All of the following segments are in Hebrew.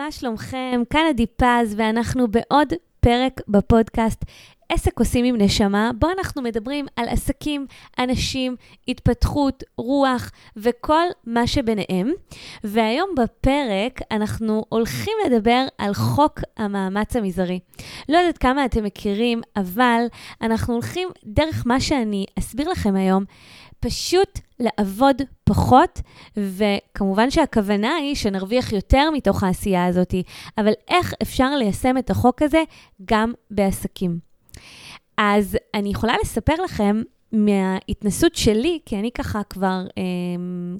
מה שלומכם? כאן עדי פז, ואנחנו בעוד פרק בפודקאסט עסק עושים עם נשמה, בו אנחנו מדברים על עסקים, אנשים, התפתחות, רוח וכל מה שביניהם. והיום בפרק אנחנו הולכים לדבר על חוק המאמץ המזערי. לא יודעת כמה אתם מכירים, אבל אנחנו הולכים דרך מה שאני אסביר לכם היום. פשוט לעבוד פחות, וכמובן שהכוונה היא שנרוויח יותר מתוך העשייה הזאת, אבל איך אפשר ליישם את החוק הזה גם בעסקים? אז אני יכולה לספר לכם מההתנסות שלי, כי אני ככה כבר אה,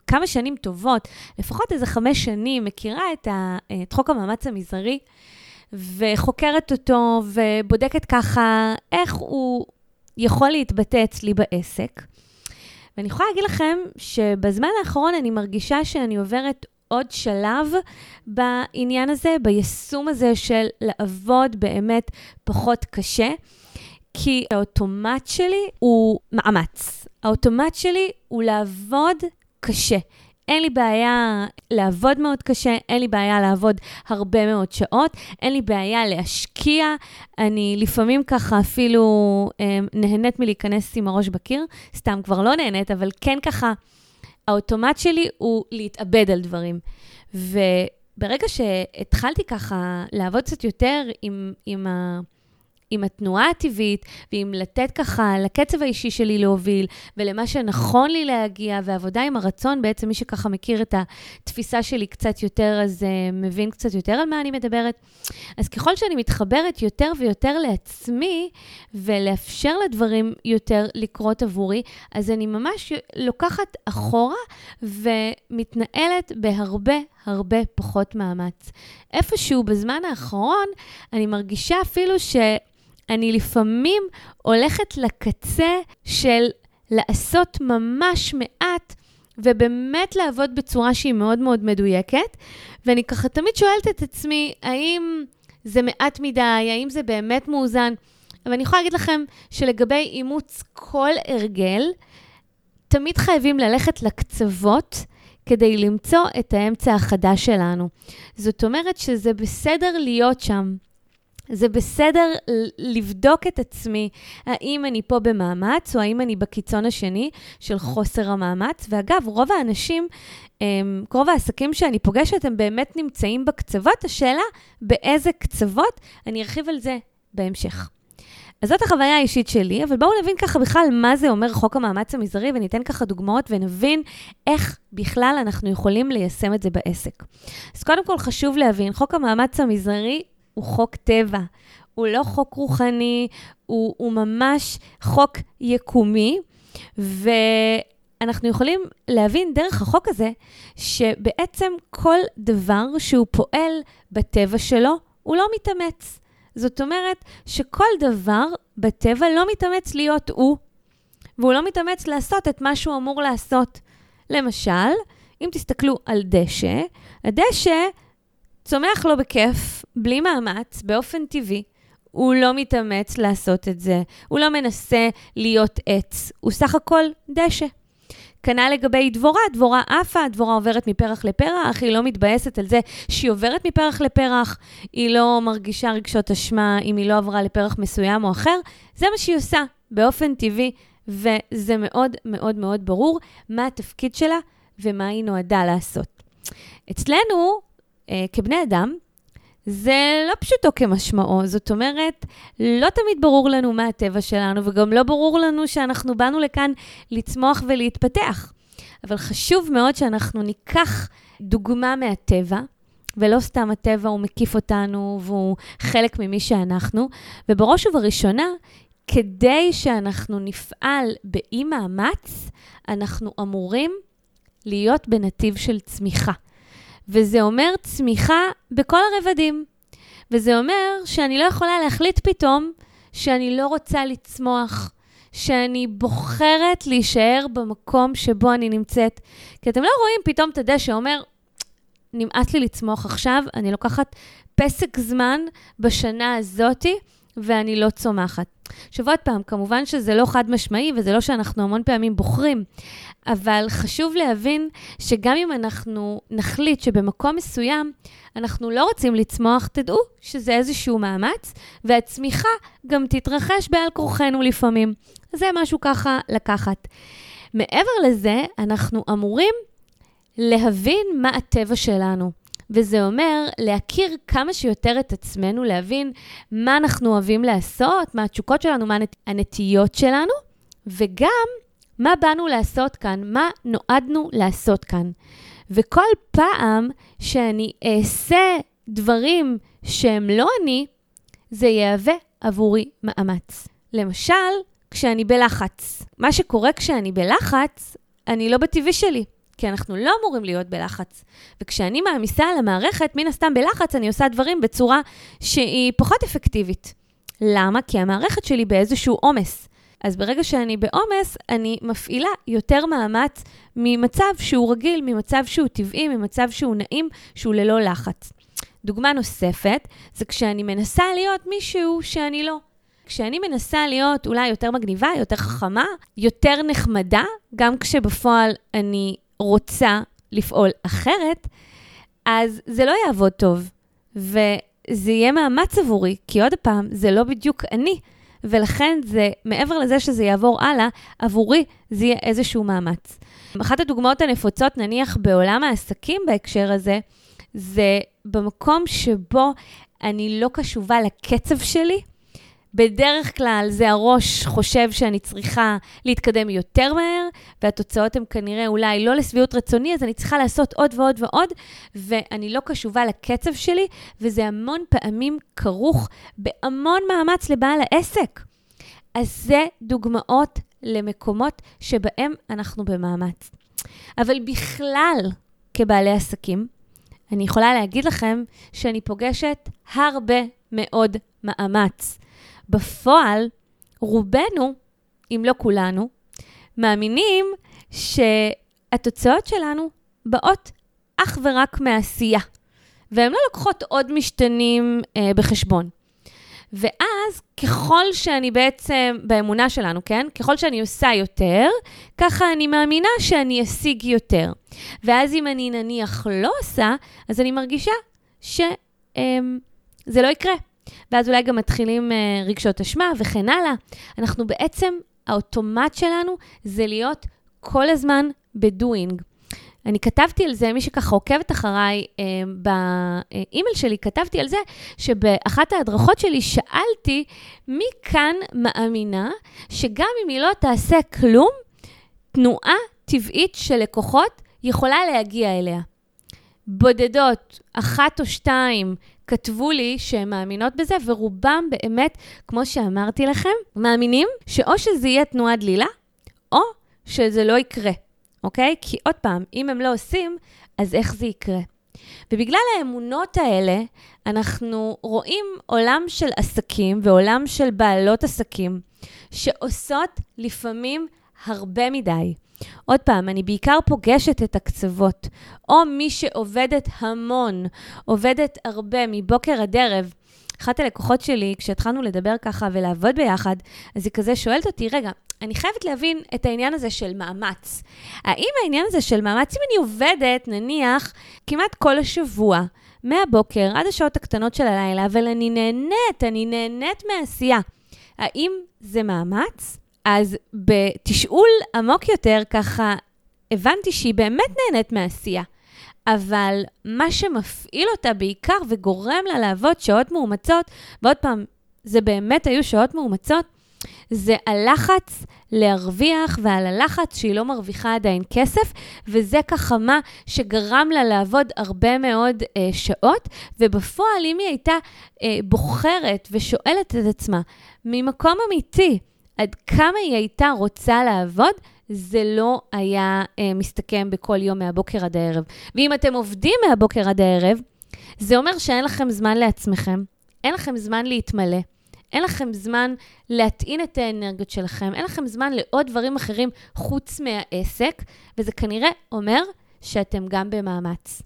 כמה שנים טובות, לפחות איזה חמש שנים, מכירה את, ה, את חוק המאמץ המזערי, וחוקרת אותו, ובודקת ככה איך הוא יכול להתבטא אצלי בעסק. ואני יכולה להגיד לכם שבזמן האחרון אני מרגישה שאני עוברת עוד שלב בעניין הזה, ביישום הזה של לעבוד באמת פחות קשה. כי האוטומט שלי הוא מאמץ. האוטומט שלי הוא לעבוד קשה. אין לי בעיה לעבוד מאוד קשה, אין לי בעיה לעבוד הרבה מאוד שעות, אין לי בעיה להשקיע. אני לפעמים ככה אפילו אה, נהנית מלהיכנס עם הראש בקיר, סתם כבר לא נהנית, אבל כן ככה, האוטומט שלי הוא להתאבד על דברים. וברגע שהתחלתי ככה לעבוד קצת יותר עם, עם ה... עם התנועה הטבעית, ועם לתת ככה לקצב האישי שלי להוביל, ולמה שנכון לי להגיע, ועבודה עם הרצון, בעצם מי שככה מכיר את התפיסה שלי קצת יותר, אז uh, מבין קצת יותר על מה אני מדברת. אז ככל שאני מתחברת יותר ויותר לעצמי, ולאפשר לדברים יותר לקרות עבורי, אז אני ממש לוקחת אחורה ומתנהלת בהרבה הרבה פחות מאמץ. איפשהו בזמן האחרון, אני מרגישה אפילו ש... אני לפעמים הולכת לקצה של לעשות ממש מעט ובאמת לעבוד בצורה שהיא מאוד מאוד מדויקת. ואני ככה תמיד שואלת את עצמי, האם זה מעט מדי, האם זה באמת מאוזן? אבל אני יכולה להגיד לכם שלגבי אימוץ כל הרגל, תמיד חייבים ללכת לקצוות כדי למצוא את האמצע החדש שלנו. זאת אומרת שזה בסדר להיות שם. זה בסדר לבדוק את עצמי, האם אני פה במאמץ, או האם אני בקיצון השני של חוסר המאמץ. ואגב, רוב האנשים, רוב העסקים שאני פוגשת, הם באמת נמצאים בקצוות. השאלה, באיזה קצוות? אני ארחיב על זה בהמשך. אז זאת החוויה האישית שלי, אבל בואו נבין ככה בכלל מה זה אומר חוק המאמץ המזערי, וניתן ככה דוגמאות ונבין איך בכלל אנחנו יכולים ליישם את זה בעסק. אז קודם כל חשוב להבין, חוק המאמץ המזערי הוא חוק טבע, הוא לא חוק רוחני, הוא, הוא ממש חוק יקומי, ואנחנו יכולים להבין דרך החוק הזה, שבעצם כל דבר שהוא פועל בטבע שלו, הוא לא מתאמץ. זאת אומרת שכל דבר בטבע לא מתאמץ להיות הוא, והוא לא מתאמץ לעשות את מה שהוא אמור לעשות. למשל, אם תסתכלו על דשא, הדשא צומח לו בכיף, בלי מאמץ, באופן טבעי. הוא לא מתאמץ לעשות את זה, הוא לא מנסה להיות עץ, הוא סך הכל דשא. כנ"ל לגבי דבורה, דבורה עפה, דבורה עוברת מפרח לפרח, היא לא מתבאסת על זה שהיא עוברת מפרח לפרח, היא לא מרגישה רגשות אשמה אם היא לא עברה לפרח מסוים או אחר, זה מה שהיא עושה באופן טבעי, וזה מאוד מאוד מאוד ברור מה התפקיד שלה ומה היא נועדה לעשות. אצלנו, אה, כבני אדם, זה לא פשוטו כמשמעו. זאת אומרת, לא תמיד ברור לנו מה הטבע שלנו, וגם לא ברור לנו שאנחנו באנו לכאן לצמוח ולהתפתח. אבל חשוב מאוד שאנחנו ניקח דוגמה מהטבע, ולא סתם הטבע הוא מקיף אותנו והוא חלק ממי שאנחנו, ובראש ובראשונה, כדי שאנחנו נפעל באי מאמץ, אנחנו אמורים להיות בנתיב של צמיחה. וזה אומר צמיחה בכל הרבדים. וזה אומר שאני לא יכולה להחליט פתאום שאני לא רוצה לצמוח, שאני בוחרת להישאר במקום שבו אני נמצאת. כי אתם לא רואים פתאום את הדשא אומר, נמאס לי לצמוח עכשיו, אני לוקחת פסק זמן בשנה הזאתי, ואני לא צומחת. עכשיו עוד פעם, כמובן שזה לא חד משמעי וזה לא שאנחנו המון פעמים בוחרים, אבל חשוב להבין שגם אם אנחנו נחליט שבמקום מסוים אנחנו לא רוצים לצמוח, תדעו שזה איזשהו מאמץ, והצמיחה גם תתרחש בעל כורחנו לפעמים. זה משהו ככה לקחת. מעבר לזה, אנחנו אמורים להבין מה הטבע שלנו. וזה אומר להכיר כמה שיותר את עצמנו, להבין מה אנחנו אוהבים לעשות, מה התשוקות שלנו, מה הנטיות שלנו, וגם מה באנו לעשות כאן, מה נועדנו לעשות כאן. וכל פעם שאני אעשה דברים שהם לא אני, זה יהווה עבורי מאמץ. למשל, כשאני בלחץ. מה שקורה כשאני בלחץ, אני לא בטבעי שלי. כי אנחנו לא אמורים להיות בלחץ. וכשאני מעמיסה על המערכת, מן הסתם בלחץ, אני עושה דברים בצורה שהיא פחות אפקטיבית. למה? כי המערכת שלי באיזשהו עומס. אז ברגע שאני בעומס, אני מפעילה יותר מאמץ ממצב שהוא רגיל, ממצב שהוא טבעי, ממצב שהוא נעים, שהוא ללא לחץ. דוגמה נוספת, זה כשאני מנסה להיות מישהו שאני לא. כשאני מנסה להיות אולי יותר מגניבה, יותר חכמה, יותר נחמדה, גם כשבפועל אני רוצה לפעול אחרת, אז זה לא יעבוד טוב. וזה יהיה מאמץ עבורי, כי עוד פעם, זה לא בדיוק אני. ולכן זה, מעבר לזה שזה יעבור הלאה, עבורי זה יהיה איזשהו מאמץ. אחת הדוגמאות הנפוצות, נניח בעולם העסקים בהקשר הזה, זה במקום שבו אני לא קשובה לקצב שלי, בדרך כלל זה הראש חושב שאני צריכה להתקדם יותר מהר, והתוצאות הן כנראה אולי לא לשביעות רצוני, אז אני צריכה לעשות עוד ועוד ועוד, ואני לא קשובה לקצב שלי, וזה המון פעמים כרוך בהמון מאמץ לבעל העסק. אז זה דוגמאות למקומות שבהם אנחנו במאמץ. אבל בכלל, כבעלי עסקים, אני יכולה להגיד לכם שאני פוגשת הרבה מאוד מאמץ. בפועל, רובנו, אם לא כולנו, מאמינים שהתוצאות שלנו באות אך ורק מעשייה, והן לא לוקחות עוד משתנים אה, בחשבון. ואז, ככל שאני בעצם, באמונה שלנו, כן? ככל שאני עושה יותר, ככה אני מאמינה שאני אשיג יותר. ואז אם אני נניח לא עושה, אז אני מרגישה שזה אה, לא יקרה. ואז אולי גם מתחילים uh, רגשות אשמה וכן הלאה. אנחנו בעצם, האוטומט שלנו זה להיות כל הזמן בדואינג. אני כתבתי על זה, מי שככה עוקבת אחריי אה, באימייל שלי, כתבתי על זה שבאחת ההדרכות שלי שאלתי מי כאן מאמינה שגם אם היא לא תעשה כלום, תנועה טבעית של לקוחות יכולה להגיע אליה. בודדות, אחת או שתיים, כתבו לי שהן מאמינות בזה, ורובם באמת, כמו שאמרתי לכם, מאמינים שאו שזה יהיה תנועה דלילה, או שזה לא יקרה, אוקיי? כי עוד פעם, אם הם לא עושים, אז איך זה יקרה? ובגלל האמונות האלה, אנחנו רואים עולם של עסקים ועולם של בעלות עסקים, שעושות לפעמים הרבה מדי. עוד פעם, אני בעיקר פוגשת את הקצוות, או מי שעובדת המון, עובדת הרבה, מבוקר עד ערב. אחת הלקוחות שלי, כשהתחלנו לדבר ככה ולעבוד ביחד, אז היא כזה שואלת אותי, רגע, אני חייבת להבין את העניין הזה של מאמץ. האם העניין הזה של מאמץ, אם אני עובדת, נניח, כמעט כל השבוע, מהבוקר עד השעות הקטנות של הלילה, אבל אני נהנית, אני נהנית מעשייה, האם זה מאמץ? אז בתשאול עמוק יותר, ככה הבנתי שהיא באמת נהנית מעשייה. אבל מה שמפעיל אותה בעיקר וגורם לה לעבוד שעות מאומצות, ועוד פעם, זה באמת היו שעות מאומצות, זה הלחץ להרוויח ועל הלחץ שהיא לא מרוויחה עדיין כסף, וזה ככה מה שגרם לה לעבוד הרבה מאוד אה, שעות, ובפועל אם היא הייתה אה, בוחרת ושואלת את עצמה ממקום אמיתי, עד כמה היא הייתה רוצה לעבוד, זה לא היה אה, מסתכם בכל יום מהבוקר עד הערב. ואם אתם עובדים מהבוקר עד הערב, זה אומר שאין לכם זמן לעצמכם, אין לכם זמן להתמלא, אין לכם זמן להטעין את האנרגיות שלכם, אין לכם זמן לעוד דברים אחרים חוץ מהעסק, וזה כנראה אומר שאתם גם במאמץ.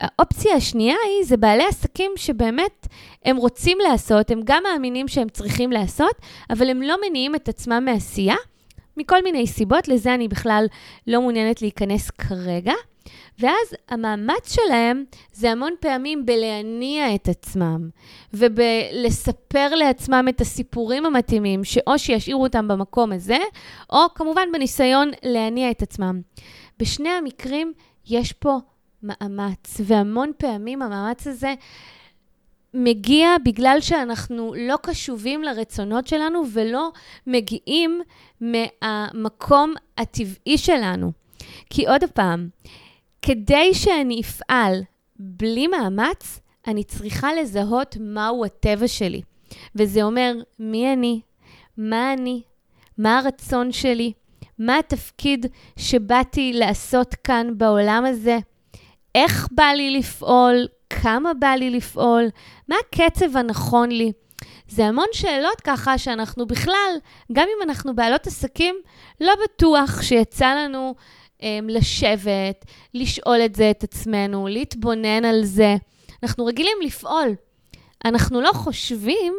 האופציה השנייה היא, זה בעלי עסקים שבאמת הם רוצים לעשות, הם גם מאמינים שהם צריכים לעשות, אבל הם לא מניעים את עצמם מעשייה, מכל מיני סיבות, לזה אני בכלל לא מעוניינת להיכנס כרגע. ואז המאמץ שלהם זה המון פעמים בלהניע את עצמם ובלספר לעצמם את הסיפורים המתאימים, שאו שישאירו אותם במקום הזה, או כמובן בניסיון להניע את עצמם. בשני המקרים יש פה מאמץ, והמון פעמים המאמץ הזה מגיע בגלל שאנחנו לא קשובים לרצונות שלנו ולא מגיעים מהמקום הטבעי שלנו. כי עוד פעם, כדי שאני אפעל בלי מאמץ, אני צריכה לזהות מהו הטבע שלי. וזה אומר מי אני, מה אני, מה הרצון שלי, מה התפקיד שבאתי לעשות כאן בעולם הזה, איך בא לי לפעול, כמה בא לי לפעול, מה הקצב הנכון לי. זה המון שאלות ככה שאנחנו בכלל, גם אם אנחנו בעלות עסקים, לא בטוח שיצא לנו um, לשבת, לשאול את זה את עצמנו, להתבונן על זה. אנחנו רגילים לפעול. אנחנו לא חושבים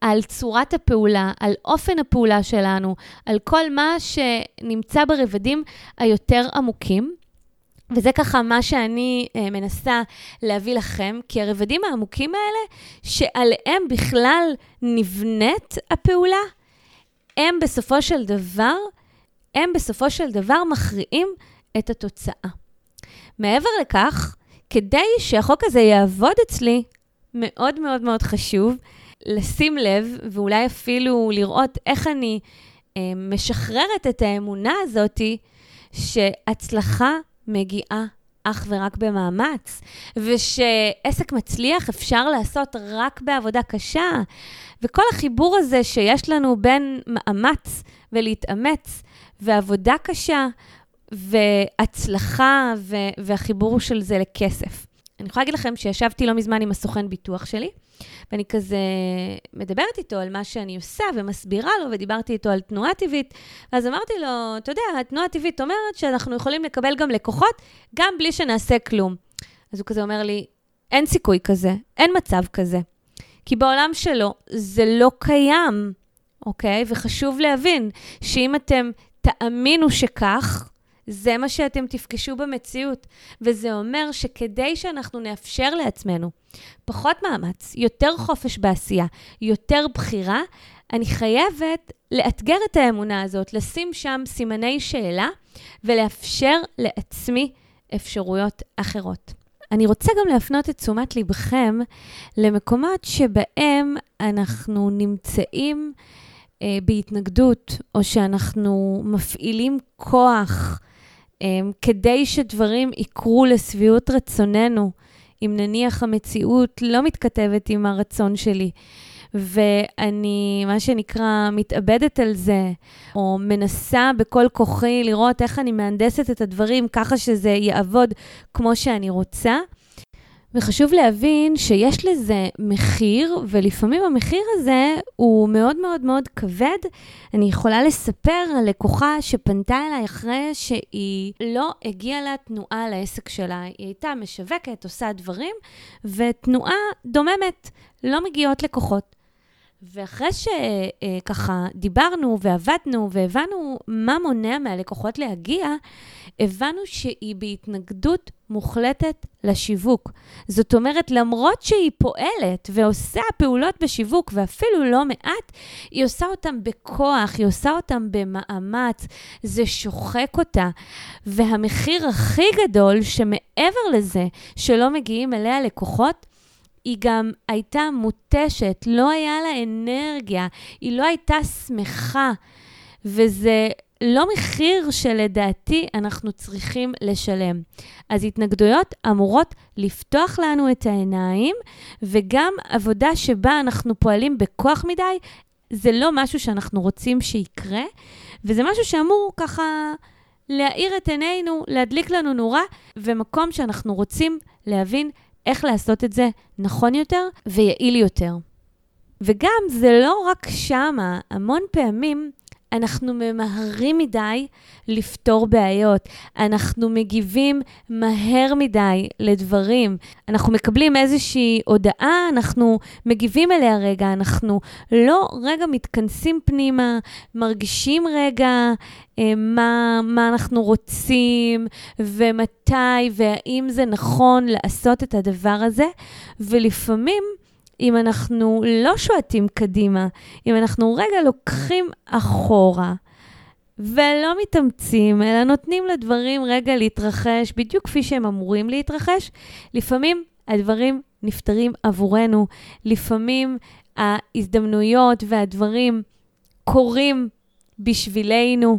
על צורת הפעולה, על אופן הפעולה שלנו, על כל מה שנמצא ברבדים היותר עמוקים. וזה ככה מה שאני uh, מנסה להביא לכם, כי הרבדים העמוקים האלה, שעליהם בכלל נבנית הפעולה, הם בסופו של דבר הם בסופו של דבר מכריעים את התוצאה. מעבר לכך, כדי שהחוק הזה יעבוד אצלי, מאוד מאוד מאוד חשוב לשים לב, ואולי אפילו לראות איך אני אה, משחררת את האמונה הזאתי, שהצלחה מגיעה אך ורק במאמץ, ושעסק מצליח אפשר לעשות רק בעבודה קשה. וכל החיבור הזה שיש לנו בין מאמץ ולהתאמץ ועבודה קשה והצלחה ו- והחיבור של זה לכסף. אני יכולה להגיד לכם שישבתי לא מזמן עם הסוכן ביטוח שלי, ואני כזה מדברת איתו על מה שאני עושה ומסבירה לו, ודיברתי איתו על תנועה טבעית, ואז אמרתי לו, אתה יודע, התנועה הטבעית אומרת שאנחנו יכולים לקבל גם לקוחות, גם בלי שנעשה כלום. אז הוא כזה אומר לי, אין סיכוי כזה, אין מצב כזה. כי בעולם שלו זה לא קיים, אוקיי? וחשוב להבין שאם אתם תאמינו שכך, זה מה שאתם תפגשו במציאות. וזה אומר שכדי שאנחנו נאפשר לעצמנו פחות מאמץ, יותר חופש בעשייה, יותר בחירה, אני חייבת לאתגר את האמונה הזאת, לשים שם סימני שאלה ולאפשר לעצמי אפשרויות אחרות. אני רוצה גם להפנות את תשומת לבכם למקומות שבהם אנחנו נמצאים אה, בהתנגדות, או שאנחנו מפעילים כוח כדי שדברים יקרו לשביעות רצוננו, אם נניח המציאות לא מתכתבת עם הרצון שלי. ואני, מה שנקרא, מתאבדת על זה, או מנסה בכל כוחי לראות איך אני מהנדסת את הדברים ככה שזה יעבוד כמו שאני רוצה, וחשוב להבין שיש לזה מחיר, ולפעמים המחיר הזה הוא מאוד מאוד מאוד כבד. אני יכולה לספר על לקוחה שפנתה אליי אחרי שהיא לא הגיעה לה תנועה לעסק שלה. היא הייתה משווקת, עושה דברים, ותנועה דוממת, לא מגיעות לקוחות. ואחרי שככה דיברנו ועבדנו והבנו מה מונע מהלקוחות להגיע, הבנו שהיא בהתנגדות מוחלטת לשיווק. זאת אומרת, למרות שהיא פועלת ועושה פעולות בשיווק, ואפילו לא מעט, היא עושה אותן בכוח, היא עושה אותן במאמץ, זה שוחק אותה. והמחיר הכי גדול, שמעבר לזה שלא מגיעים אליה לקוחות, היא גם הייתה מותשת, לא היה לה אנרגיה, היא לא הייתה שמחה. וזה לא מחיר שלדעתי אנחנו צריכים לשלם. אז התנגדויות אמורות לפתוח לנו את העיניים, וגם עבודה שבה אנחנו פועלים בכוח מדי, זה לא משהו שאנחנו רוצים שיקרה, וזה משהו שאמור ככה להאיר את עינינו, להדליק לנו נורה, ומקום שאנחנו רוצים להבין איך לעשות את זה נכון יותר ויעיל יותר. וגם זה לא רק שמה, המון פעמים אנחנו ממהרים מדי לפתור בעיות. אנחנו מגיבים מהר מדי לדברים. אנחנו מקבלים איזושהי הודעה, אנחנו מגיבים אליה רגע, אנחנו לא רגע מתכנסים פנימה, מרגישים רגע אה, מה, מה אנחנו רוצים ומתי והאם זה נכון לעשות את הדבר הזה. ולפעמים, אם אנחנו לא שועטים קדימה, אם אנחנו רגע לוקחים אחורה ולא מתאמצים, אלא נותנים לדברים רגע להתרחש בדיוק כפי שהם אמורים להתרחש, לפעמים הדברים נפתרים עבורנו. לפעמים ההזדמנויות והדברים קורים בשבילנו,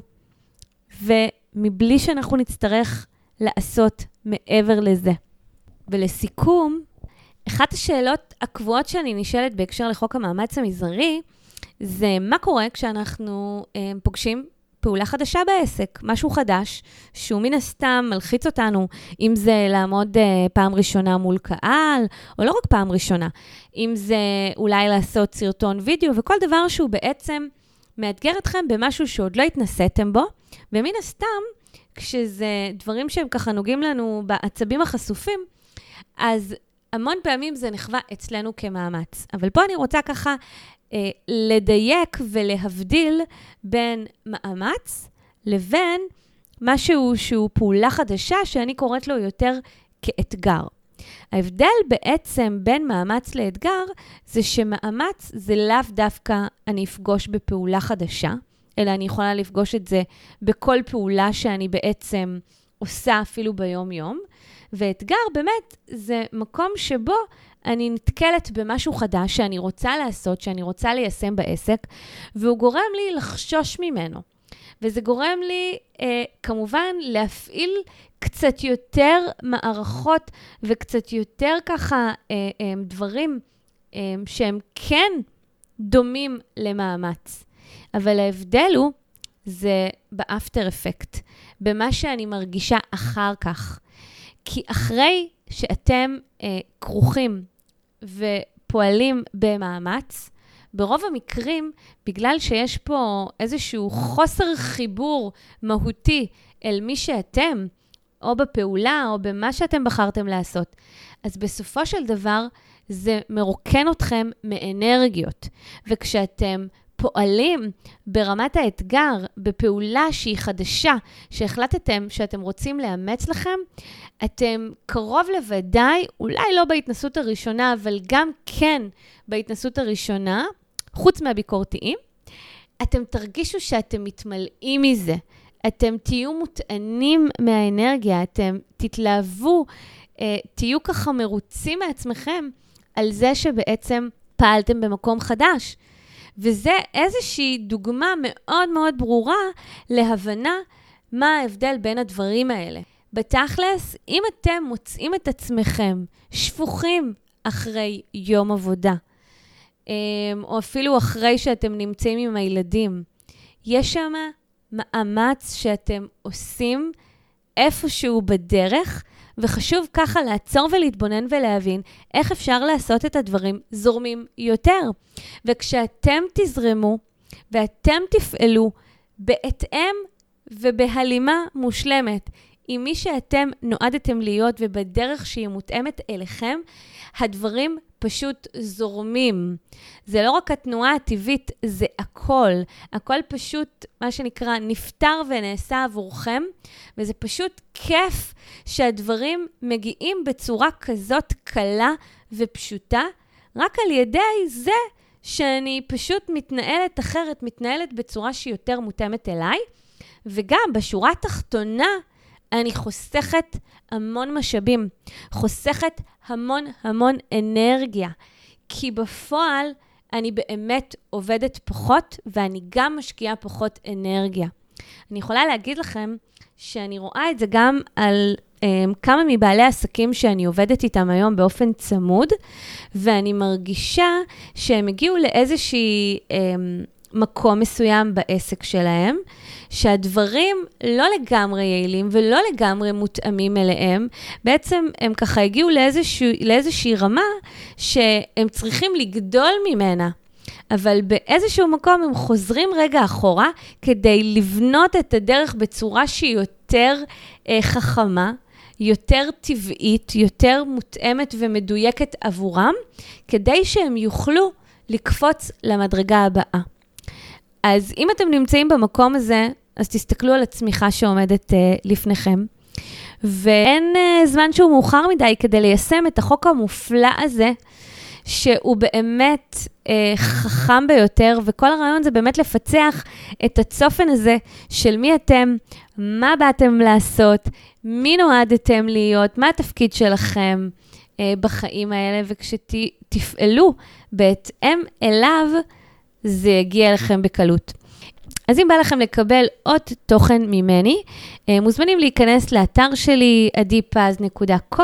ומבלי שאנחנו נצטרך לעשות מעבר לזה. ולסיכום, אחת השאלות הקבועות שאני נשאלת בהקשר לחוק המאמץ המזערי, זה מה קורה כשאנחנו אה, פוגשים פעולה חדשה בעסק, משהו חדש, שהוא מן הסתם מלחיץ אותנו, אם זה לעמוד uh, פעם ראשונה מול קהל, או לא רק פעם ראשונה, אם זה אולי לעשות סרטון וידאו, וכל דבר שהוא בעצם מאתגר אתכם במשהו שעוד לא התנסיתם בו, ומן הסתם, כשזה דברים שהם ככה נוגעים לנו בעצבים החשופים, אז המון פעמים זה נחווה אצלנו כמאמץ. אבל פה אני רוצה ככה אה, לדייק ולהבדיל בין מאמץ לבין משהו שהוא פעולה חדשה, שאני קוראת לו יותר כאתגר. ההבדל בעצם בין מאמץ לאתגר, זה שמאמץ זה לאו דווקא אני אפגוש בפעולה חדשה, אלא אני יכולה לפגוש את זה בכל פעולה שאני בעצם עושה אפילו ביום-יום. ואתגר באמת זה מקום שבו אני נתקלת במשהו חדש שאני רוצה לעשות, שאני רוצה ליישם בעסק, והוא גורם לי לחשוש ממנו. וזה גורם לי, אה, כמובן, להפעיל קצת יותר מערכות וקצת יותר ככה אה, אה, דברים אה, שהם כן דומים למאמץ. אבל ההבדל הוא, זה באפטר אפקט, במה שאני מרגישה אחר כך. כי אחרי שאתם אה, כרוכים ופועלים במאמץ, ברוב המקרים, בגלל שיש פה איזשהו חוסר חיבור מהותי אל מי שאתם, או בפעולה, או במה שאתם בחרתם לעשות, אז בסופו של דבר זה מרוקן אתכם מאנרגיות. וכשאתם פועלים ברמת האתגר, בפעולה שהיא חדשה, שהחלטתם שאתם רוצים לאמץ לכם, אתם קרוב לוודאי, אולי לא בהתנסות הראשונה, אבל גם כן בהתנסות הראשונה, חוץ מהביקורתיים, אתם תרגישו שאתם מתמלאים מזה. אתם תהיו מוטענים מהאנרגיה, אתם תתלהבו, אה, תהיו ככה מרוצים מעצמכם על זה שבעצם פעלתם במקום חדש. וזה איזושהי דוגמה מאוד מאוד ברורה להבנה מה ההבדל בין הדברים האלה. בתכלס, אם אתם מוצאים את עצמכם שפוכים אחרי יום עבודה, אמ, או אפילו אחרי שאתם נמצאים עם הילדים, יש שם מאמץ שאתם עושים איפשהו בדרך, וחשוב ככה לעצור ולהתבונן ולהבין איך אפשר לעשות את הדברים זורמים יותר. וכשאתם תזרמו ואתם תפעלו בהתאם ובהלימה מושלמת עם מי שאתם נועדתם להיות ובדרך שהיא מותאמת אליכם, הדברים פשוט זורמים. זה לא רק התנועה הטבעית, זה הכל. הכל פשוט, מה שנקרא, נפתר ונעשה עבורכם, וזה פשוט כיף שהדברים מגיעים בצורה כזאת קלה ופשוטה, רק על ידי זה שאני פשוט מתנהלת אחרת, מתנהלת בצורה שהיא יותר מותאמת אליי. וגם בשורה התחתונה, אני חוסכת המון משאבים, חוסכת המון המון אנרגיה, כי בפועל אני באמת עובדת פחות ואני גם משקיעה פחות אנרגיה. אני יכולה להגיד לכם שאני רואה את זה גם על um, כמה מבעלי עסקים שאני עובדת איתם היום באופן צמוד, ואני מרגישה שהם הגיעו לאיזושהי um, מקום מסוים בעסק שלהם, שהדברים לא לגמרי יעילים ולא לגמרי מותאמים אליהם, בעצם הם ככה הגיעו לאיזושהי, לאיזושהי רמה שהם צריכים לגדול ממנה. אבל באיזשהו מקום הם חוזרים רגע אחורה כדי לבנות את הדרך בצורה שהיא יותר אה, חכמה, יותר טבעית, יותר מותאמת ומדויקת עבורם, כדי שהם יוכלו לקפוץ למדרגה הבאה. אז אם אתם נמצאים במקום הזה, אז תסתכלו על הצמיחה שעומדת uh, לפניכם. ואין uh, זמן שהוא מאוחר מדי כדי ליישם את החוק המופלא הזה, שהוא באמת uh, חכם ביותר, וכל הרעיון זה באמת לפצח את הצופן הזה של מי אתם, מה באתם לעשות, מי נועדתם להיות, מה התפקיד שלכם uh, בחיים האלה, וכשתפעלו בהתאם אליו, זה יגיע אליכם בקלות. אז אם בא לכם לקבל עוד תוכן ממני, אה, מוזמנים להיכנס לאתר שלי, adipaz.com,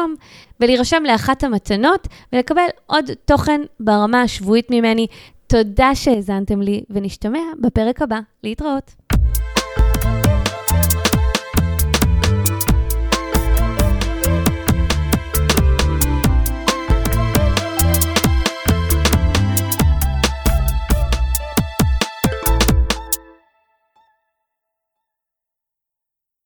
ולהירשם לאחת המתנות ולקבל עוד תוכן ברמה השבועית ממני. תודה שהאזנתם לי, ונשתמע בפרק הבא. להתראות.